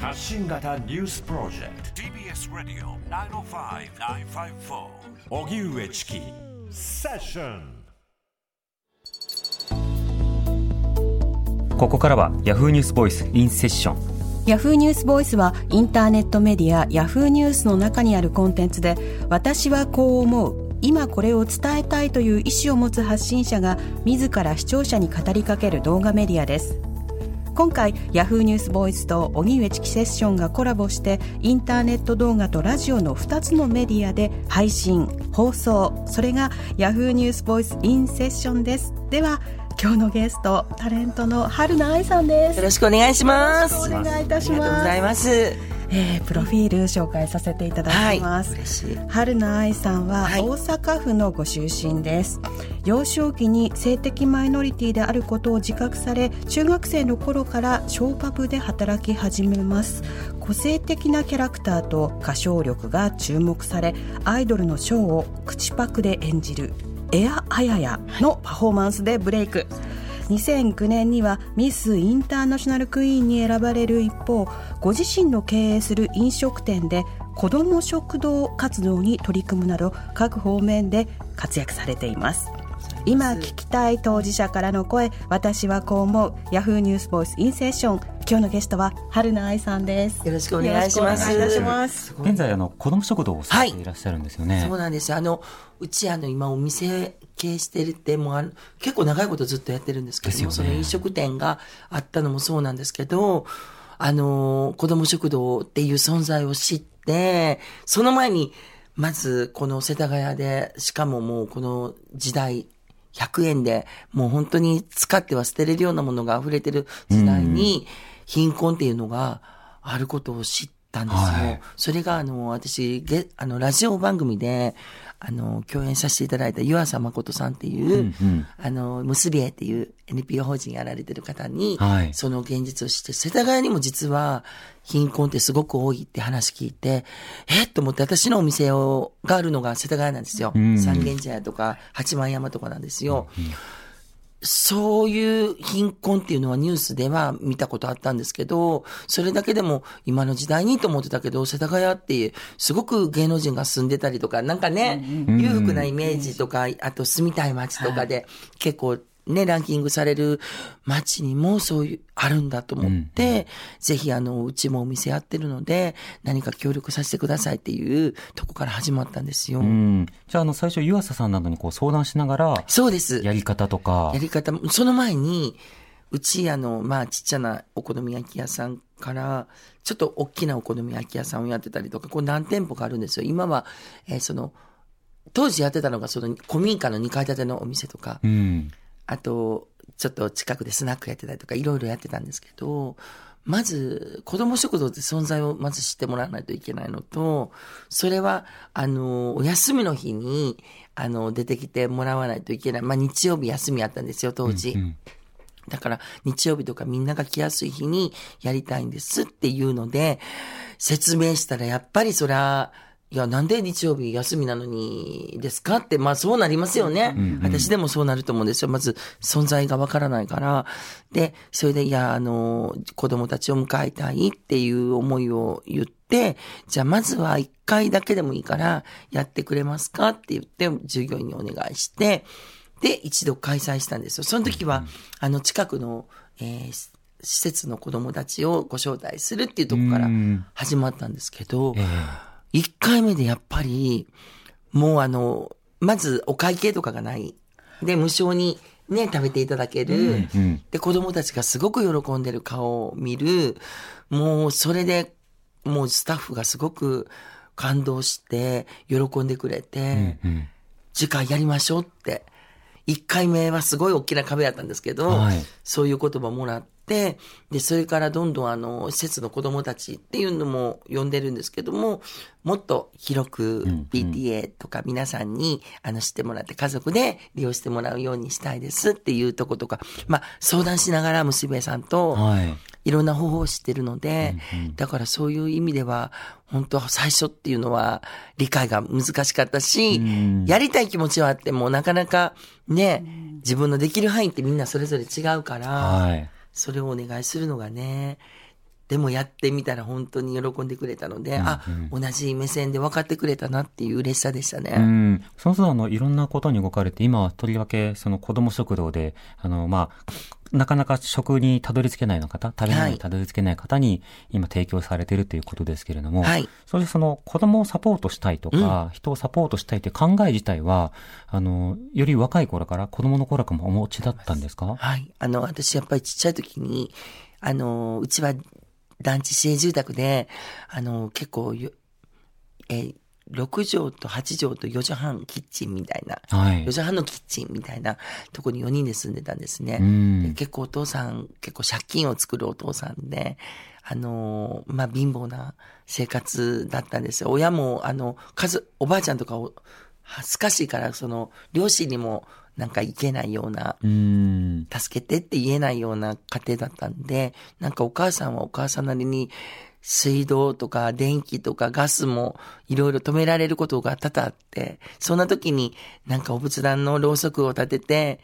発信型ニュースプロジェクト。TBS ラディオ905-954おぎゅうえちきセッションここからは Yahoo ニュースボイスインセッション。ヤフーニュースボイスはインターネットメディアヤフーニュースの中にあるコンテンツで私はこう思う今これを伝えたいという意思を持つ発信者が自ら視聴者に語りかける動画メディアです今回ヤフーニュースボイスと荻上チキセッションがコラボしてインターネット動画とラジオの2つのメディアで配信放送。それがヤフーニュースボイスインセッションです。では今日のゲストタレントの春菜愛さんです。よろしくお願いします。お願いいたします。ありがとうございますえー、プロフィール紹介させていただきます、はい、嬉しい。春菜愛さんは大阪府のご出身です、はい、幼少期に性的マイノリティであることを自覚され中学生の頃からショーパブで働き始めます。個性的なキャラクターと歌唱力が注目されアイドルのショーを口パクで演じるエア・アヤヤのパフォーマンスでブレイク2009年にはミス・インターナショナルクイーンに選ばれる一方ご自身の経営する飲食店で子ども食堂活動に取り組むなど各方面で活躍されています。今聞きたい当事者からの声私はこう思う。ヤフーニュースボイスインセッション今日のゲストは春菜愛さんです。よろしくお願いします。現在あの子ども食堂をされていらっしゃるんですよね、はい、そうなんですあのうちあの今お店経営してるってもうあの結構長いことずっとやってるんですけども、ね、その飲食店があったのもそうなんですけどあの子ども食堂っていう存在を知ってその前にまずこの世田谷でしかももうこの時代100円でもう本当に使っては捨てれるようなものが溢れてる時代に貧困っていうのがあることを知ったんですよ。はい、それがあの私ゲあのラジオ番組であの、共演させていただいた湯浅誠さんっていう、うんうん、あの、結びえっていう NPO 法人やられてる方に、はい、その現実を知って、世田谷にも実は貧困ってすごく多いって話聞いて、えっと思って私のお店をがあるのが世田谷なんですよ。うんうん、三軒茶屋とか八幡山とかなんですよ。うんうんそういう貧困っていうのはニュースでは見たことあったんですけど、それだけでも今の時代にと思ってたけど、世田谷ってすごく芸能人が住んでたりとか、なんかね、裕福なイメージとか、あと住みたい街とかで結構ね、ランキングされる街にもそういう、あるんだと思って、うん、ぜひあの、うちもお店やってるので、何か協力させてくださいっていうとこから始まったんですよ。うん、じゃあ、あの、最初、湯浅さんなどにこう相談しながら、そうです。やり方とか。やり方、その前に、うち、あの、まあ、ちっちゃなお好み焼き屋さんから、ちょっと大きなお好み焼き屋さんをやってたりとか、こう何店舗かあるんですよ。今は、えー、その、当時やってたのが、その、古民家の2階建てのお店とか、うんあと、ちょっと近くでスナックやってたりとか、いろいろやってたんですけど、まず、子供食堂って存在をまず知ってもらわないといけないのと、それは、あの、お休みの日に、あの、出てきてもらわないといけない。まあ、日曜日休みあったんですよ、当時。うんうんだから日曜日とかみんなが来やすい日にやりたいんですっていうので、説明したらやっぱりそりゃ、いや、なんで日曜日休みなのにですか？って、まあそうなりますよね。うんうん、私でもそうなると思うんですよ。まず存在がわからないから。で、それで、いや、あの、子供たちを迎えたいっていう思いを言って、じゃあまずは一回だけでもいいからやってくれますか？って言って、従業員にお願いして、で、一度開催したんですよ。その時は、あの、近くの、えー、施設の子供たちをご招待するっていうところから始まったんですけど、えー1回目でやっぱり、もうあの、まずお会計とかがない。で、無償にね、食べていただける。うんうん、で、子供たちがすごく喜んでる顔を見る。もう、それで、もうスタッフがすごく感動して、喜んでくれて、うんうん、次回やりましょうって。1回目はすごい大きな壁やったんですけど、はい、そういう言葉もらって、で、それからどんどんあの、施設の子供たちっていうのも呼んでるんですけども、もっと広く PTA とか皆さんに、あの、知ってもらって家族で利用してもらうようにしたいですっていうとことか、まあ、相談しながら娘さんと、い。ろんな方法を知ってるので、だからそういう意味では、本当最初っていうのは理解が難しかったし、やりたい気持ちはあってもなかなかね、自分のできる範囲ってみんなそれぞれ違うから、はいそれをお願いするのがね、でもやってみたら本当に喜んでくれたので、あ、同じ目線で分かってくれたなっていう嬉しさでしたね。うん。その都度あの、いろんなことに動かれて、今はとりわけ、その子供食堂で、あの、まあ、なかなか食にたどり着けないような方、食べ物にたどり着けない方に、今提供されているということですけれども、はい。それでその子供をサポートしたいとか、人をサポートしたいという考え自体は、あの、より若い頃から、子供の頃からもお持ちだったんですか？はい。あの、私やっぱりちっちゃい時に、あの、うちは団地市営住宅で、あの、結構よ、えー6畳と8畳と4畳半キッチンみたいな、はい4。畳半のキッチンみたいなとこに4人で住んでたんですね。結構お父さん、結構借金を作るお父さんで、あのーまあ、貧乏な生活だったんですよ。親も、あの、数、おばあちゃんとかを、恥ずかしいから、その、両親にもなんか行けないような、うん。助けてって言えないような家庭だったんで、なんかお母さんはお母さんなりに、水道とか電気とかガスもいろいろ止められることが多々あって、そんな時になんかお仏壇のろうそくを立てて、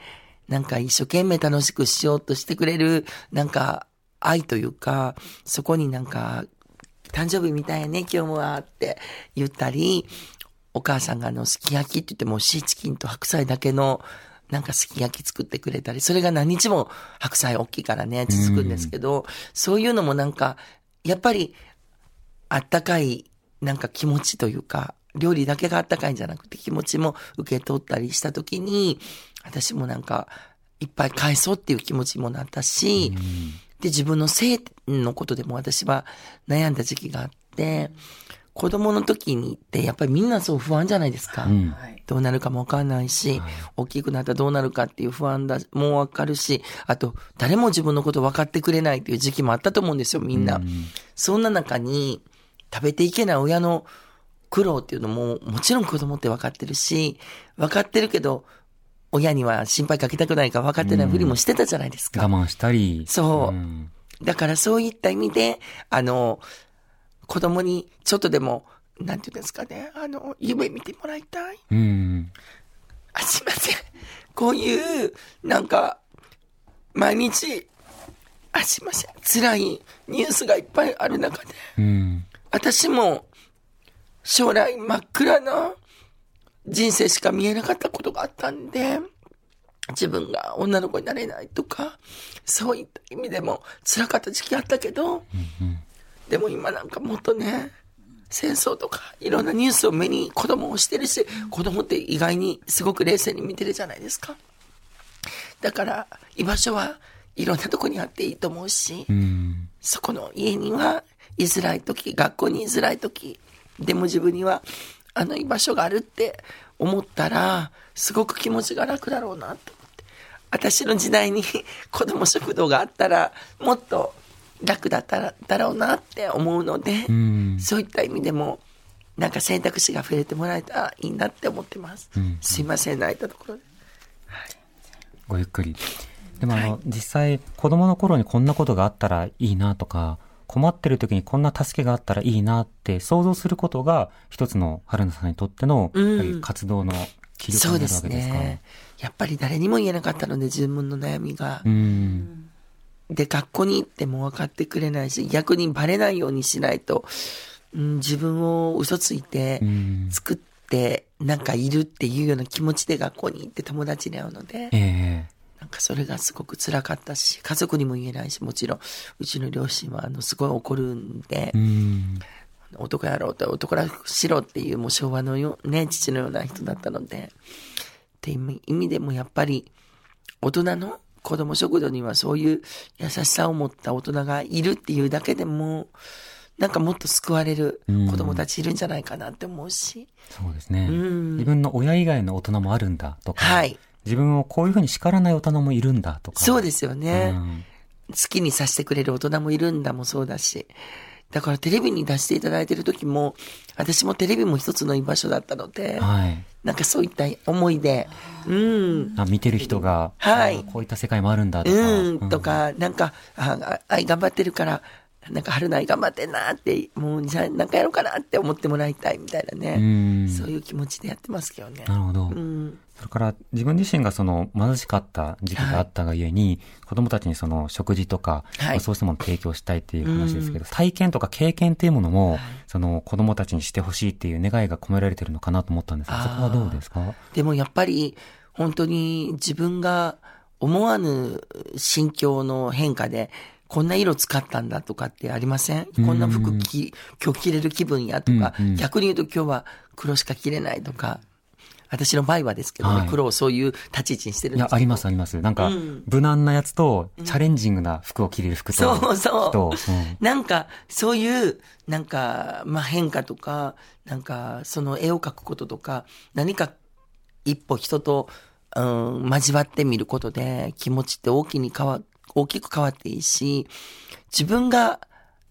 なんか一生懸命楽しくしようとしてくれる、なんか愛というか、そこになんか、誕生日みたいやね、今日もはって言ったり、お母さんがあの、すき焼きって言ってもシーチキンと白菜だけの、なんかすき焼き作ってくれたり、それが何日も白菜大きいからね、続くんですけど、そういうのもなんか、やっぱり、あったかい、なんか気持ちというか、料理だけがあったかいんじゃなくて気持ちも受け取ったりしたときに、私もなんか、いっぱい返そうっていう気持ちもなったし、で、自分の性のことでも私は悩んだ時期があって、子供の時にってやっぱりみんなそう不安じゃないですか。うんどうなるかもわかんないし、大きくなったらどうなるかっていう不安だ、もうわかるし、あと、誰も自分のこと分かってくれないっていう時期もあったと思うんですよ、みんな。そんな中に、食べていけない親の苦労っていうのも、もちろん子供って分かってるし、分かってるけど、親には心配かけたくないから分かってないふりもしてたじゃないですか。我慢したり。そうんだからそういった意味で、あの、子供にちょっとでも、なんていうんですかね、あの、夢見てもらいたい。うん。あ、すいません。こういう、なんか、毎日、あ、すいません。辛いニュースがいっぱいある中で、うん。私も、将来真っ暗な人生しか見えなかったことがあったんで、自分が女の子になれないとか、そういった意味でも辛かった時期あったけど、でも今なんかもっとね、戦争とかいろんなニュースを目に子供をしてるし、子供って意外にすごく冷静に見てるじゃないですか。だから、居場所はいろんなとこにあっていいと思うし、うん。そこの家には居づらい時、学校に居づらい時、でも自分にはあの居場所があるって思ったら、すごく気持ちが楽だろうなと思って。私の時代に 子供食堂があったら、もっと楽だったらだろうなって思うので、うん。そういった意味でも、なんか選択肢が増えてもらえたらいいなって思ってます。うんすいません、泣いたところで。ごゆっくり。でもあの、実際、子供の頃にこんなことがあったらいいなとか、困ってる時にこんな助けがあったらいいなって想像することが、一つの春菜さんにとっての、活動の気力になるわけですか？ね。やっぱり誰にも言えなかったので、自分の悩みが。うん。で、学校に行っても分かってくれないし、逆にバレないようにしないと、うん、自分を嘘ついてう、ん。作って、なんかいるっていうような気持ちで学校に行って友達に会うので、ええなんかそれがすごく辛かったし、家族にも言えないし、もちろん、うちの両親は、あの、すごい怒るんで、うん。男やろうと男らしろっていうもう昭和のよ、ね、父のような人だったので、っていう意味でもやっぱり大人の子供食堂にはそういう優しさを持った大人がいるっていうだけでも、なんかもっと救われる子供たちいるんじゃないかなって思うし。そうですね。うん自分の親以外の大人もあるんだとか、はい。自分をこういうふうに叱らない大人もいるんだとか。そうですよね。うん好きにさせてくれる大人もいるんだもそうだし。だからテレビに出していただいてる時も、私もテレビも一つの居場所だったので、はい。なんかそういった思いで、うん、あ見てる人が、はいあこういった世界もあるんだとか。うん、とか、なんか、あ、ああ頑張ってるから、なんか春菜頑張ってんなって、もうじゃあなんかやろうかなって思ってもらいたいみたいなうね。ん。そういう気持ちでやってますけどね。なるほど。うん。それから自分自身がその貧しかった時期があったがゆえに、子供たちにその食事とか、はい。そうしたものを提供したいっていう話ですけど、体験とか経験っていうものも、その子供たちにしてほしいっていう願いが込められてるのかなと思ったんですが、そこはどうですか？でもやっぱり本当に自分が思わぬ心境の変化で、こんな色使ったんだとかってありません？こんな服着、今日着れる気分やとか、うんうん。逆に言うと今日は黒しか着れないとか、私の場合はですけどね、はい。黒をそういう立ち位置にしてるんです。いや、ありますあります。なんか、うん。無難なやつと、チャレンジングな服を着れる服と、そうそう。とう。ん。なんか、そういう、なんか、まあ、変化とか、なんか、その絵を描くこととか、何か一歩人と、うん、交わってみることで、気持ちって大きに変わ、大きく変わっていいし、自分が、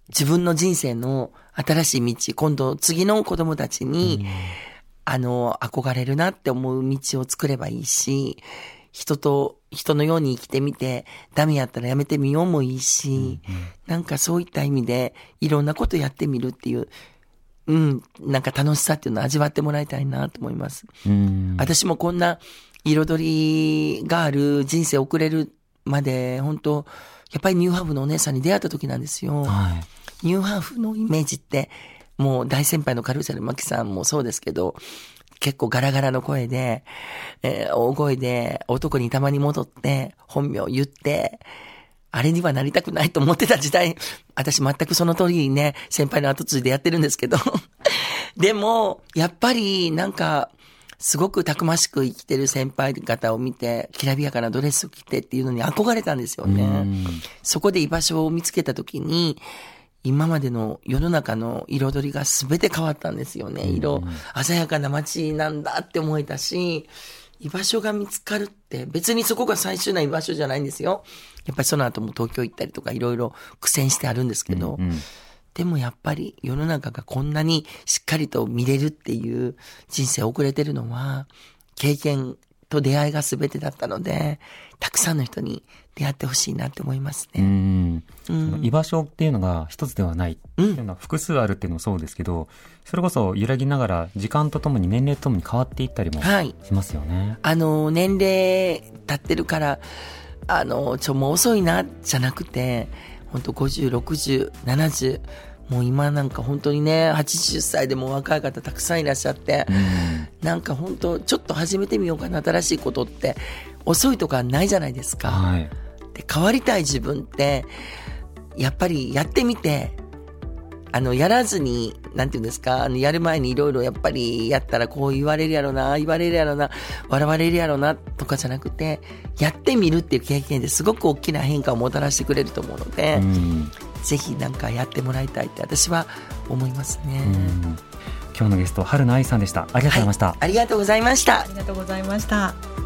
自分の人生の新しい道、今度次の子供たちに、あの、憧れるなって思う道を作ればいいし、人と、人のように生きてみて、ダメやったらやめてみようもいいし、なんかそういった意味で、いろんなことやってみるっていう、うん、なんか楽しさっていうのを味わってもらいたいなと思います。うん私もこんな彩りがある人生を送れるまで、本当やっぱりニューハーフのお姉さんに出会った時なんですよ。はい。ニューハーフのイメージって、もう大先輩のカルーセルマキさんもそうですけど、結構ガラガラの声で、えー大声で男にたまに戻って、本名言って、あれにはなりたくないと思ってた時代、私全くその通りにね、先輩の後継いでやってるんですけど。でも、やっぱりなんか、すごくたくましく生きてる先輩方を見て、きらびやかなドレスを着てっていうのに憧れたんですよね。うんそこで居場所を見つけたときに、今までの世の中の彩りが全て変わったんですよね。色、鮮やかな街なんだって思えたし、居場所が見つかるって、別にそこが最終な居場所じゃないんですよ。やっぱりその後も東京行ったりとかいろいろ苦戦してあるんですけど、うんでもやっぱり世の中がこんなにしっかりと見れるっていう人生を送れてるのは、経験と出会いが全てだったので、たくさんの人に出会ってほしいなって思いますうね。んその居場所っていうのが一つではないっていうのは複数あるっていうのもそうですけど、それこそ揺らぎながら時間とともに年齢とともに変わっていったりもはい。しますよね。あの、年齢経ってるから、あの、ちょ、もう遅いな、じゃなくて、本当50、60、70、もう今なんか本当にね、80歳でも若い方たくさんいらっしゃって、うんなんか本当ちょっと始めてみようかな、新しいことって、遅いとかないじゃないですか。はい。で変わりたい自分って、やっぱりやってみて、あの、やらずに、なんていうんですか、あの、やる前にいろいろやっぱりやったらこう言われるやろな、言われるやろな、笑われるやろな、とかじゃなくて、やってみるっていう経験ですごく大きな変化をもたらしてくれると思うので、うんぜひなんかやってもらいたいって私は思いますね。うん今日のゲスト、春菜愛さんでした。ありがとうございました。はいありがとうございましたあ。りがとうございました。